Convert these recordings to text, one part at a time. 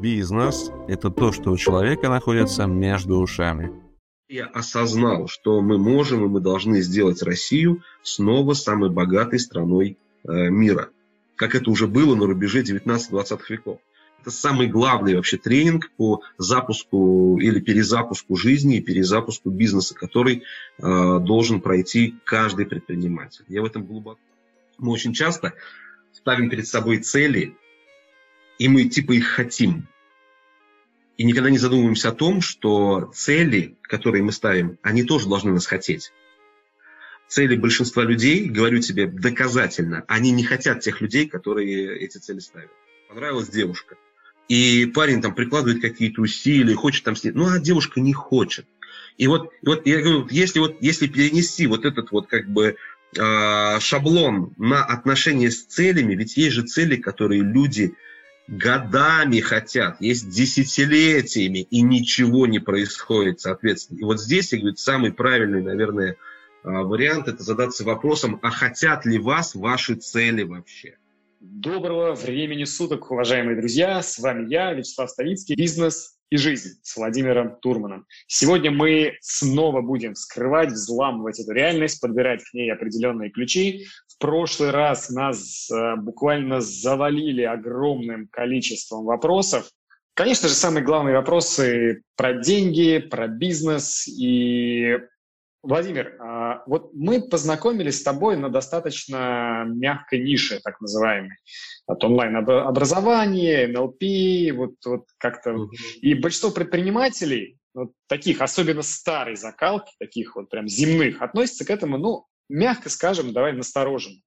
Бизнес – это то, что у человека находится между ушами. Я осознал, что мы можем и мы должны сделать Россию снова самой богатой страной э, мира, как это уже было на рубеже 19-20 веков. Это самый главный вообще тренинг по запуску или перезапуску жизни и перезапуску бизнеса, который э, должен пройти каждый предприниматель. Я в этом глубоко. Мы очень часто ставим перед собой цели, и мы типа их хотим. И никогда не задумываемся о том, что цели, которые мы ставим, они тоже должны нас хотеть. Цели большинства людей, говорю тебе доказательно, они не хотят тех людей, которые эти цели ставят. Понравилась девушка. И парень там прикладывает какие-то усилия, хочет там с ней. Ну, а девушка не хочет. И вот, и вот я говорю, если, вот, если перенести вот этот вот как бы э, шаблон на отношения с целями, ведь есть же цели, которые люди годами хотят, есть десятилетиями, и ничего не происходит, соответственно. И вот здесь, я говорю, самый правильный, наверное, а, вариант – это задаться вопросом, а хотят ли вас ваши цели вообще? Доброго времени суток, уважаемые друзья! С вами я, Вячеслав Ставицкий, «Бизнес и жизнь» с Владимиром Турманом. Сегодня мы снова будем вскрывать, взламывать эту реальность, подбирать к ней определенные ключи, прошлый раз нас э, буквально завалили огромным количеством вопросов. Конечно же, самые главные вопросы про деньги, про бизнес. И, Владимир, э, вот мы познакомились с тобой на достаточно мягкой нише, так называемой. От онлайн-образования, НЛП, вот, вот как-то. Mm-hmm. И большинство предпринимателей, вот таких, особенно старой закалки, таких вот прям земных, относятся к этому, ну, мягко скажем, давай настороженно.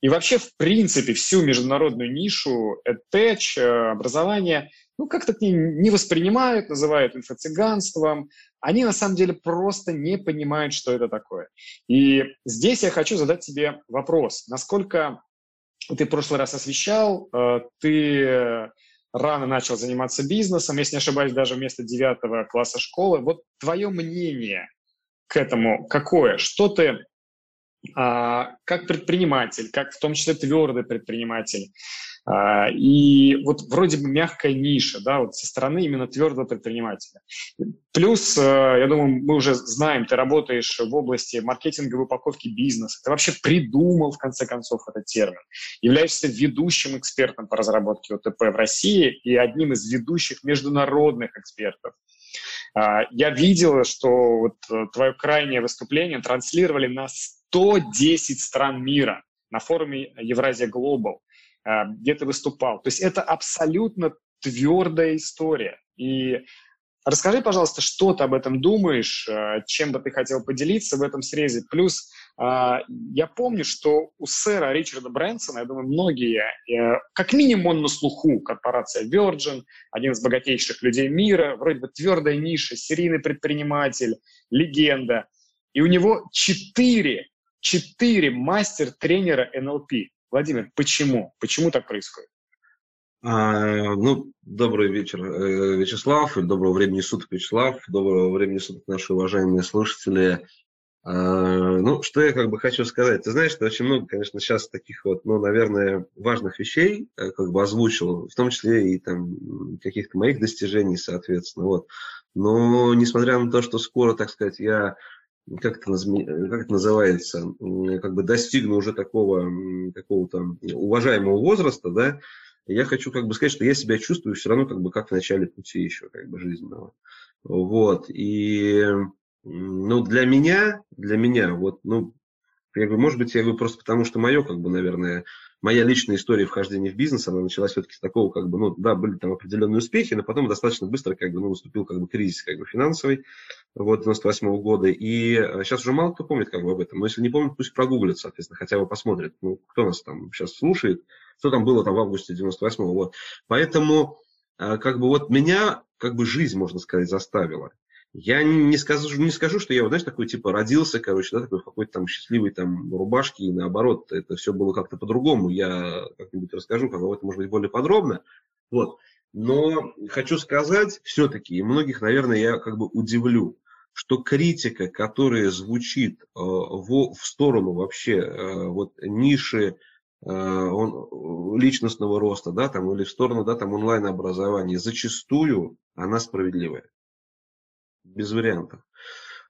И вообще, в принципе, всю международную нишу EdTech, э, образование, ну, как-то к не воспринимают, называют инфо-цыганством. Они, на самом деле, просто не понимают, что это такое. И здесь я хочу задать тебе вопрос. Насколько ты в прошлый раз освещал, э, ты рано начал заниматься бизнесом, если не ошибаюсь, даже вместо девятого класса школы. Вот твое мнение к этому какое? Что ты как предприниматель, как в том числе твердый предприниматель. А, и вот вроде бы мягкая ниша, да, вот со стороны именно твердого предпринимателя. Плюс, э, я думаю, мы уже знаем, ты работаешь в области маркетинговой упаковки бизнеса, ты вообще придумал, в конце концов, этот термин. Являешься ведущим экспертом по разработке ОТП в России и одним из ведущих международных экспертов. А, я видел, что вот э, твое крайнее выступление транслировали на 110 стран мира на форуме Евразия Глобал, э, где ты выступал. То есть это абсолютно твердая история. И расскажи, пожалуйста, что ты об этом думаешь, э, чем бы ты хотел поделиться в этом срезе. Плюс э, я помню, что у сэра Ричарда Брэнсона, я думаю, многие, как минимум он на слуху, корпорация Virgin, один из богатейших людей мира, вроде бы твердая ниша, серийный предприниматель, легенда. И у него четыре четыре мастер-тренера НЛП. Владимир, почему? Почему так происходит? А, ну, добрый вечер, э, Вячеслав, доброго времени суток, Вячеслав, доброго времени суток, наши уважаемые слушатели. А, ну, что я как бы хочу сказать. Ты знаешь, что очень много, конечно, сейчас таких вот, ну, наверное, важных вещей э, как бы озвучил, в том числе и там каких-то моих достижений, соответственно, вот. Но, несмотря на то, что скоро, так сказать, я как это, как это называется, как бы достигну уже такого какого-то уважаемого возраста, да, я хочу как бы сказать, что я себя чувствую все равно как бы как в начале пути еще как бы жизненного. Вот, и ну, для меня, для меня, вот, ну, я говорю, может быть, я говорю просто потому, что мое, как бы, наверное, моя личная история вхождения в бизнес, она началась все-таки с такого, как бы, ну, да, были там определенные успехи, но потом достаточно быстро, как бы, ну, наступил, как бы, кризис, как бы, финансовый, вот, 98 -го года, и сейчас э, уже мало кто помнит, как бы, об этом, но если не помнит, пусть прогуглит, соответственно, хотя бы посмотрит, ну, кто нас там сейчас слушает, что там было там в августе 98 -го, вот. Поэтому, э, как бы, вот меня, как бы, жизнь, можно сказать, заставила. Я не скажу, не скажу, что я, знаешь, такой, типа, родился, короче, да, такой в какой-то там счастливой там рубашке, и наоборот, это все было как-то по-другому. Я как-нибудь расскажу, как это может быть более подробно. Вот. Но хочу сказать все-таки, и многих, наверное, я как бы удивлю, что критика, которая звучит э, в, в сторону вообще э, вот ниши он, личностного роста, да, там, или в сторону, да, там, онлайн-образования, зачастую она справедливая. Без вариантов.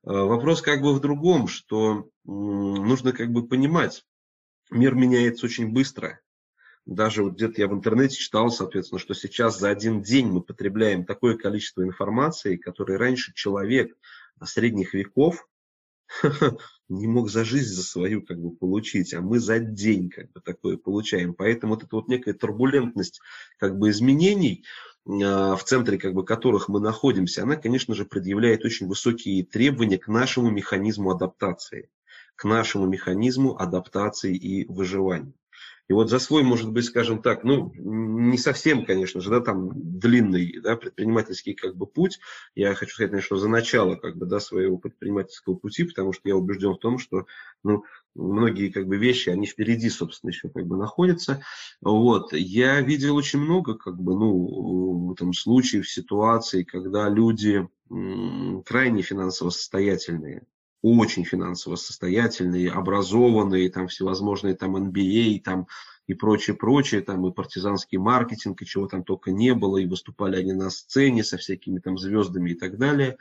Вопрос как бы в другом, что нужно как бы понимать, мир меняется очень быстро. Даже вот где-то я в интернете читал, соответственно, что сейчас за один день мы потребляем такое количество информации, которое раньше человек средних веков не мог за жизнь за свою как бы получить, а мы за день как бы такое получаем. Поэтому вот эта вот некая турбулентность как бы изменений, а, в центре как бы которых мы находимся, она, конечно же, предъявляет очень высокие требования к нашему механизму адаптации, к нашему механизму адаптации и выживания. И вот за свой, может быть, скажем так, ну, не совсем, конечно же, да, там длинный да, предпринимательский как бы путь. Я хочу сказать, конечно, за начало как бы, да, своего предпринимательского пути, потому что я убежден в том, что ну, многие как бы вещи, они впереди, собственно, еще как бы находятся. Вот. Я видел очень много как бы, ну, там, случаев, ситуаций, когда люди крайне финансово состоятельные, очень финансово состоятельные, образованные, там всевозможные там MBA, там и прочее, прочее, там и партизанский маркетинг, и чего там только не было, и выступали они на сцене со всякими там звездами и так далее,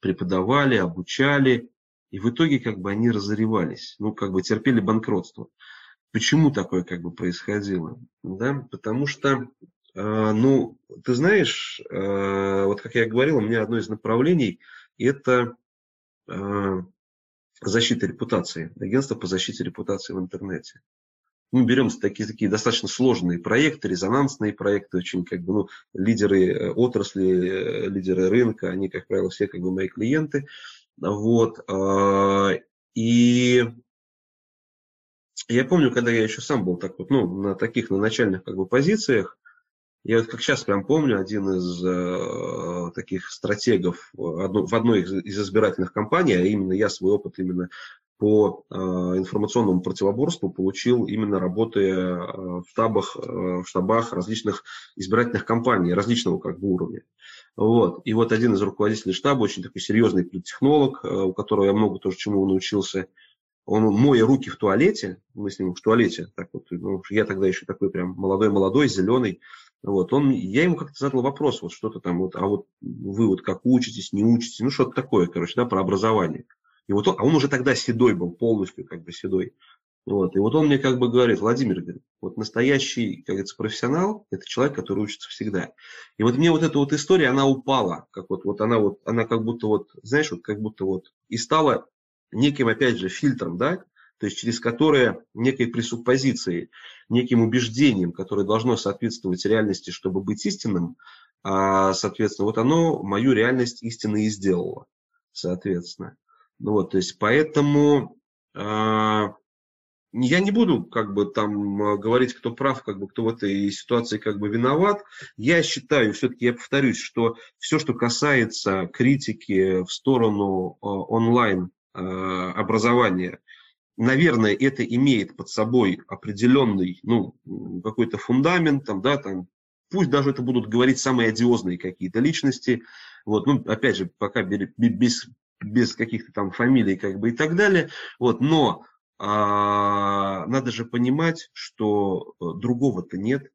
преподавали, обучали, и в итоге как бы они разоревались, ну как бы терпели банкротство. Почему такое как бы происходило? Да? Потому что, э, ну, ты знаешь, э, вот как я говорил, у меня одно из направлений это э, защиты репутации, агентство по защите репутации в интернете. Мы берем такие, такие достаточно сложные проекты, резонансные проекты, очень как бы, ну, лидеры э, отрасли, э, лидеры рынка, они, как правило, все как бы мои клиенты. Вот. А, и я помню, когда я еще сам был так вот, ну, на таких, на начальных как бы позициях, я вот как сейчас прям помню, один из э, таких стратегов одно, в одной из, из избирательных кампаний, а именно я свой опыт именно по э, информационному противоборству получил именно работая э, в штабах, э, в штабах различных избирательных кампаний различного как бы уровня. Вот. И вот один из руководителей штаба, очень такой серьезный политтехнолог, у которого я много тоже чему научился, он, моя руки в туалете, мы с ним в туалете, так вот, ну, я тогда еще такой прям молодой-молодой, зеленый, вот, он, я ему как-то задал вопрос, вот что-то там, вот, а вот вы вот как учитесь, не учитесь, ну что-то такое, короче, да, про образование. И вот он, а он уже тогда седой был, полностью как бы седой. Вот, и вот он мне как бы говорит, Владимир, вот настоящий, как говорится, профессионал, это человек, который учится всегда. И вот мне вот эта вот история, она упала, как вот, вот она вот, она как будто вот, знаешь, вот как будто вот, и стала неким, опять же, фильтром, да, то есть через которое некой пресуппозицией, неким убеждением, которое должно соответствовать реальности, чтобы быть истинным, а, соответственно, вот оно мою реальность истинной и сделало, соответственно. Вот, то есть поэтому а, я не буду как бы там говорить, кто прав, как бы кто в этой ситуации как бы виноват. Я считаю, все-таки я повторюсь, что все, что касается критики в сторону а, онлайн образования, наверное, это имеет под собой определенный, ну, какой-то фундамент, там, да, там, пусть даже это будут говорить самые одиозные какие-то личности, вот, ну, опять же, пока без, без каких-то там фамилий, как бы, и так далее, вот, но а, надо же понимать, что э, другого-то нет,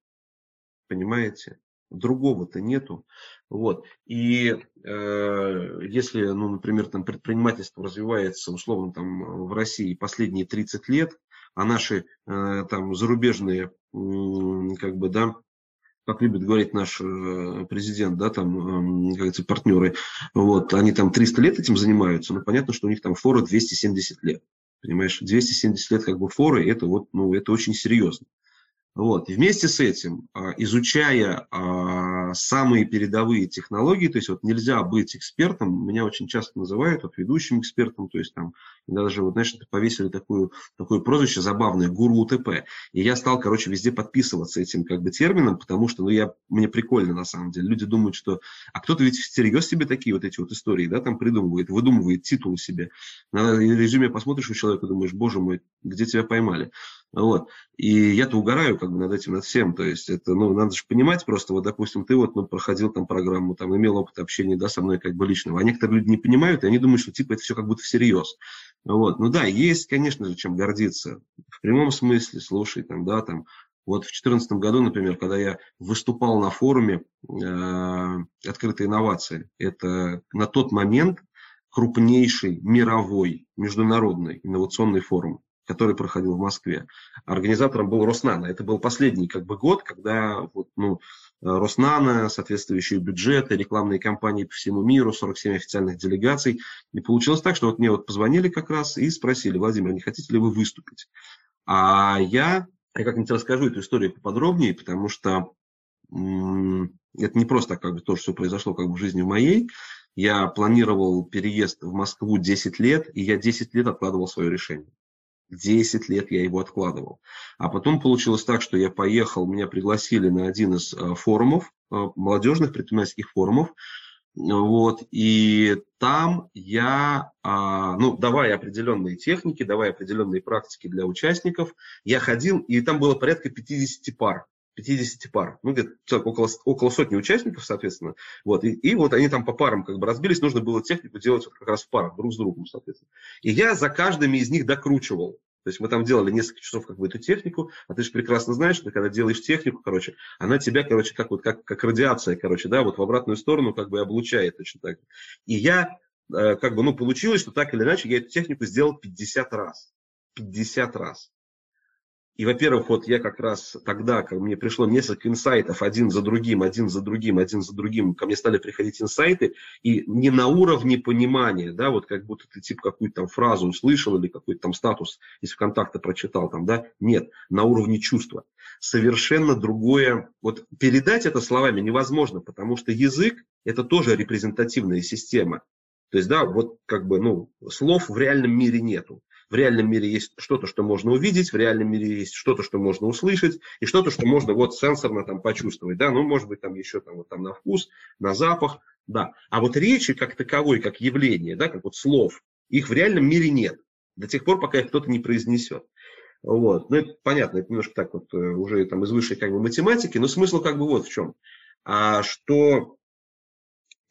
понимаете? другого-то нету. Вот. И э, если, ну, например, там предпринимательство развивается условно там в России последние 30 лет, а наши э, там зарубежные, э, как бы, да, как любит говорить наш э, президент, да, там, э, как говорится, партнеры, вот, они там 300 лет этим занимаются, но понятно, что у них там фора 270 лет. Понимаешь, 270 лет как бы форы, это вот, ну, это очень серьезно. Вот. Вместе с этим, а, изучая а, самые передовые технологии, то есть вот нельзя быть экспертом, меня очень часто называют вот, ведущим экспертом, то есть там даже, вот, знаешь, повесили такую, такое прозвище забавное, гуру УТП. И я стал, короче, везде подписываться этим как бы термином, потому что, ну, я, мне прикольно на самом деле. Люди думают, что... А кто-то ведь всерьез себе такие вот эти вот истории, да, там придумывает, выдумывает титул себе. На резюме посмотришь у человека, думаешь, боже мой, где тебя поймали. Вот. И я-то угораю как бы над этим, над всем. То есть это, ну, надо же понимать просто, вот, допустим, ты вот, ну, проходил там программу, там, имел опыт общения, да, со мной как бы личного. А некоторые люди не понимают, и они думают, что, типа, это все как будто всерьез. Вот. Ну да, есть, конечно же, чем гордиться. В прямом смысле, слушай, там, да, там, вот в 2014 году, например, когда я выступал на форуме э, «Открытые инновации», это на тот момент крупнейший мировой международный инновационный форум, который проходил в Москве. Организатором был Роснано. Это был последний как бы, год, когда вот, ну, Роснано, соответствующие бюджеты, рекламные кампании по всему миру, 47 официальных делегаций. И получилось так, что вот мне вот позвонили как раз и спросили, Владимир, не хотите ли вы выступить? А я, я как-нибудь расскажу эту историю поподробнее, потому что это не просто как бы то, что произошло как бы в жизни моей. Я планировал переезд в Москву 10 лет, и я 10 лет откладывал свое решение. 10 лет я его откладывал. А потом получилось так, что я поехал, меня пригласили на один из э, форумов, э, молодежных предпринимательских форумов, вот, и там я, а, ну, давая определенные техники, давая определенные практики для участников, я ходил, и там было порядка 50 пар. 50 пар, ну, где-то около, около сотни участников, соответственно. Вот, и, и вот они там по парам как бы разбились, нужно было технику делать как раз в парах, друг с другом, соответственно. И я за каждыми из них докручивал. То есть мы там делали несколько часов как бы эту технику, а ты же прекрасно знаешь, что когда делаешь технику, короче, она тебя, короче, как вот как, как радиация, короче, да, вот в обратную сторону как бы облучает точно так. И я э, как бы, ну, получилось, что так или иначе я эту технику сделал 50 раз. 50 раз. И, во-первых, вот я как раз тогда, как мне пришло несколько инсайтов один за другим, один за другим, один за другим, ко мне стали приходить инсайты, и не на уровне понимания, да, вот как будто ты типа какую-то там фразу услышал или какой-то там статус из ВКонтакта прочитал там, да, нет, на уровне чувства. Совершенно другое, вот передать это словами невозможно, потому что язык – это тоже репрезентативная система. То есть, да, вот как бы, ну, слов в реальном мире нету. В реальном мире есть что-то, что можно увидеть, в реальном мире есть что-то, что можно услышать, и что-то, что можно вот сенсорно там почувствовать, да, ну, может быть, там еще там, вот, там на вкус, на запах, да. А вот речи как таковой, как явление, да, как вот слов, их в реальном мире нет до тех пор, пока их кто-то не произнесет. Вот. Ну, это понятно, это немножко так вот э, уже там из высшей как бы математики, но смысл как бы вот в чем. А, что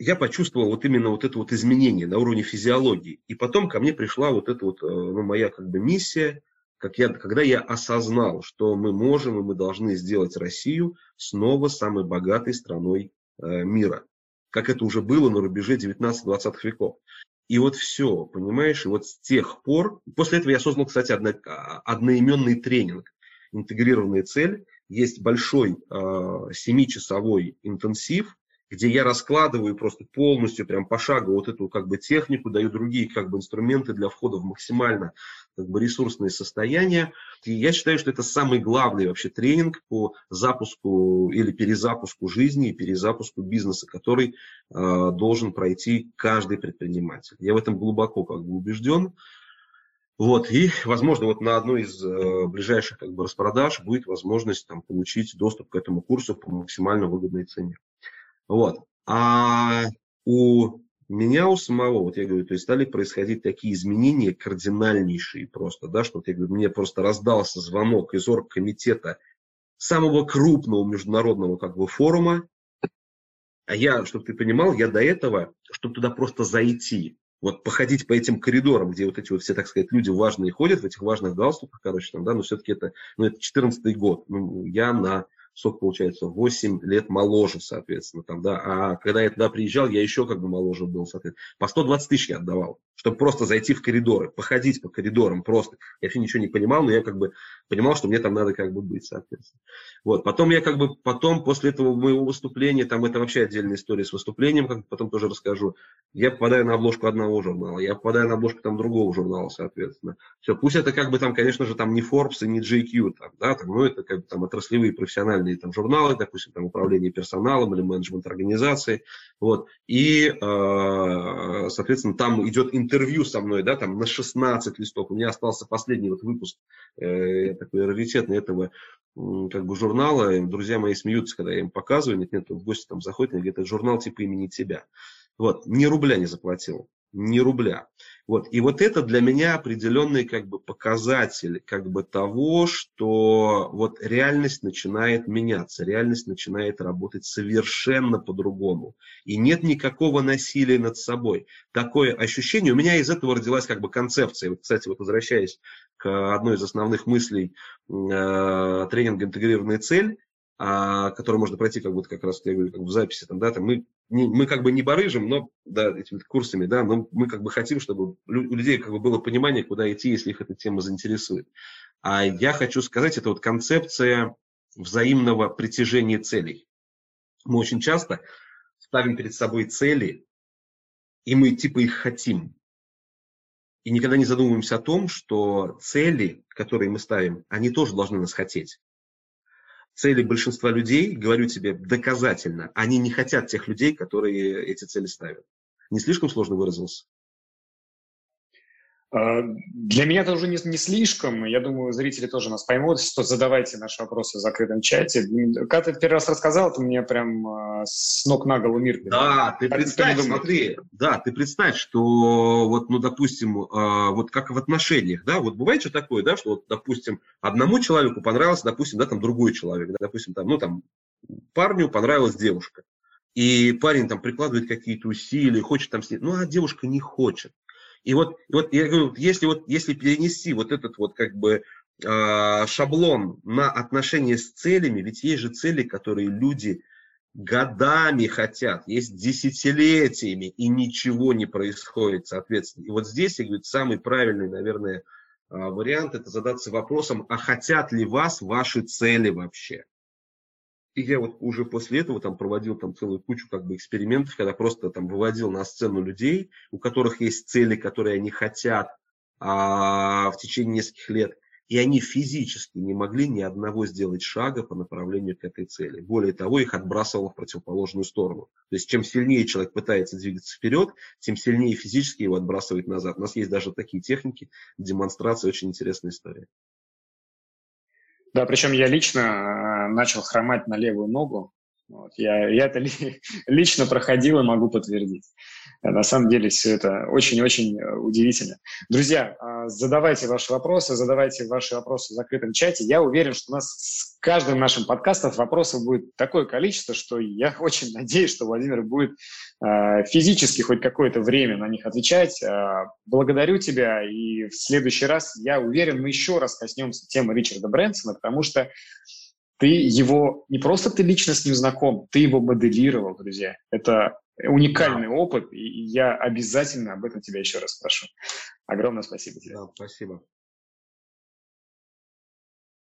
я почувствовал вот именно вот это вот изменение на уровне физиологии. И потом ко мне пришла вот эта вот э, ну, моя как бы миссия, как я, когда я осознал, что мы можем и мы должны сделать Россию снова самой богатой страной э, мира. Как это уже было на рубеже 19-20 веков. И вот все, понимаешь, и вот с тех пор, после этого я создал, кстати, одно, а, одноименный тренинг, интегрированная цель. Есть большой э, семичасовой интенсив, где я раскладываю просто полностью, прям пошагово вот эту как бы технику, даю другие как бы инструменты для входа в максимально как бы ресурсные состояния. И я считаю, что это самый главный вообще тренинг по запуску или перезапуску жизни и перезапуску бизнеса, который э, должен пройти каждый предприниматель. Я в этом глубоко как бы убежден. Вот, и, возможно, вот на одной из э, ближайших как бы, распродаж будет возможность там, получить доступ к этому курсу по максимально выгодной цене. Вот. А у меня у самого, вот я говорю, то есть стали происходить такие изменения кардинальнейшие просто, да, что вот я говорю, мне просто раздался звонок из оргкомитета самого крупного международного как бы форума, а я, чтобы ты понимал, я до этого, чтобы туда просто зайти, вот походить по этим коридорам, где вот эти вот все, так сказать, люди важные ходят в этих важных галстуках, короче, там, да, но все-таки это, ну, это 14 год, ну, я на сколько получается, 8 лет моложе, соответственно, там, да, а когда я туда приезжал, я еще как бы моложе был, соответственно, по 120 тысяч я отдавал, чтобы просто зайти в коридоры, походить по коридорам просто, я вообще ничего не понимал, но я как бы понимал, что мне там надо как бы быть, соответственно. Вот, потом я как бы, потом после этого моего выступления, там это вообще отдельная история с выступлением, как потом тоже расскажу, я попадаю на обложку одного журнала, я попадаю на обложку там другого журнала, соответственно. Все, пусть это как бы там, конечно же, там не Forbes и не JQ, там, да, там, ну это как бы там отраслевые профессиональные там, журналы, допустим, там, управление персоналом или менеджмент организации. Вот. И, э, соответственно, там идет интервью со мной, да, там на 16 листов. У меня остался последний вот выпуск э, такой раритетный этого как бы журнала. Друзья мои смеются, когда я им показываю. Нет, нет, в гости там заходят, и говорят, это журнал типа имени тебя. Вот, ни рубля не заплатил. ни рубля. Вот. И вот это для меня определенный как бы показатель как бы того, что вот реальность начинает меняться, реальность начинает работать совершенно по-другому. И нет никакого насилия над собой. Такое ощущение, у меня из этого родилась как бы концепция. Вот, кстати, вот возвращаясь к одной из основных мыслей э, тренинга «Интегрированная цель», а, который можно пройти как будто как раз я говорю, как в записи, там, да, там мы, не, мы как бы не барыжим, но да, этими курсами, да, но мы как бы хотим, чтобы у людей как бы было понимание, куда идти, если их эта тема заинтересует. А я хочу сказать, это вот концепция взаимного притяжения целей. Мы очень часто ставим перед собой цели, и мы типа их хотим. И никогда не задумываемся о том, что цели, которые мы ставим, они тоже должны нас хотеть цели большинства людей, говорю тебе доказательно, они не хотят тех людей, которые эти цели ставят. Не слишком сложно выразился? А, для меня это уже не, не слишком. Я думаю, зрители тоже нас поймут, что задавайте наши вопросы в закрытом чате. Когда ты первый раз рассказал, это мне прям а, с ног на голову мир. Да, ты представь, смотри, да, ты представь, что вот, ну, допустим, а, вот как в отношениях, да, вот бывает же такое, да, что вот, допустим, одному человеку понравился, допустим, да, там другой человек, да, допустим, там, ну, там, парню понравилась девушка. И парень там прикладывает какие-то усилия, хочет там с ней, ну, а девушка не хочет. И вот, и вот я говорю, если, вот, если перенести вот этот вот как бы э, шаблон на отношения с целями, ведь есть же цели, которые люди годами хотят, есть десятилетиями, и ничего не происходит, соответственно. И вот здесь, я говорю, самый правильный, наверное, вариант – это задаться вопросом, а хотят ли вас ваши цели вообще? И я вот уже после этого там проводил там целую кучу как бы экспериментов, когда просто там выводил на сцену людей, у которых есть цели, которые они хотят а, в течение нескольких лет, и они физически не могли ни одного сделать шага по направлению к этой цели. Более того, их отбрасывало в противоположную сторону. То есть, чем сильнее человек пытается двигаться вперед, тем сильнее физически его отбрасывает назад. У нас есть даже такие техники, демонстрации, очень интересная история. Да, причем я лично э, начал хромать на левую ногу. Вот, я, я это ли, лично проходил и могу подтвердить. На самом деле все это очень-очень э, удивительно. Друзья, а, задавайте ваши вопросы, задавайте ваши вопросы в закрытом чате. Я уверен, что у нас с каждым нашим подкастом вопросов будет такое количество, что я очень надеюсь, что Владимир будет э, физически хоть какое-то время на них отвечать. Э, благодарю тебя, и в следующий раз, я уверен, мы еще раз коснемся темы Ричарда Брэнсона, потому что ты его, не просто ты лично с ним знаком, ты его моделировал, друзья. Это уникальный опыт, и я обязательно об этом тебя еще раз спрошу. Огромное спасибо тебе. Да, спасибо.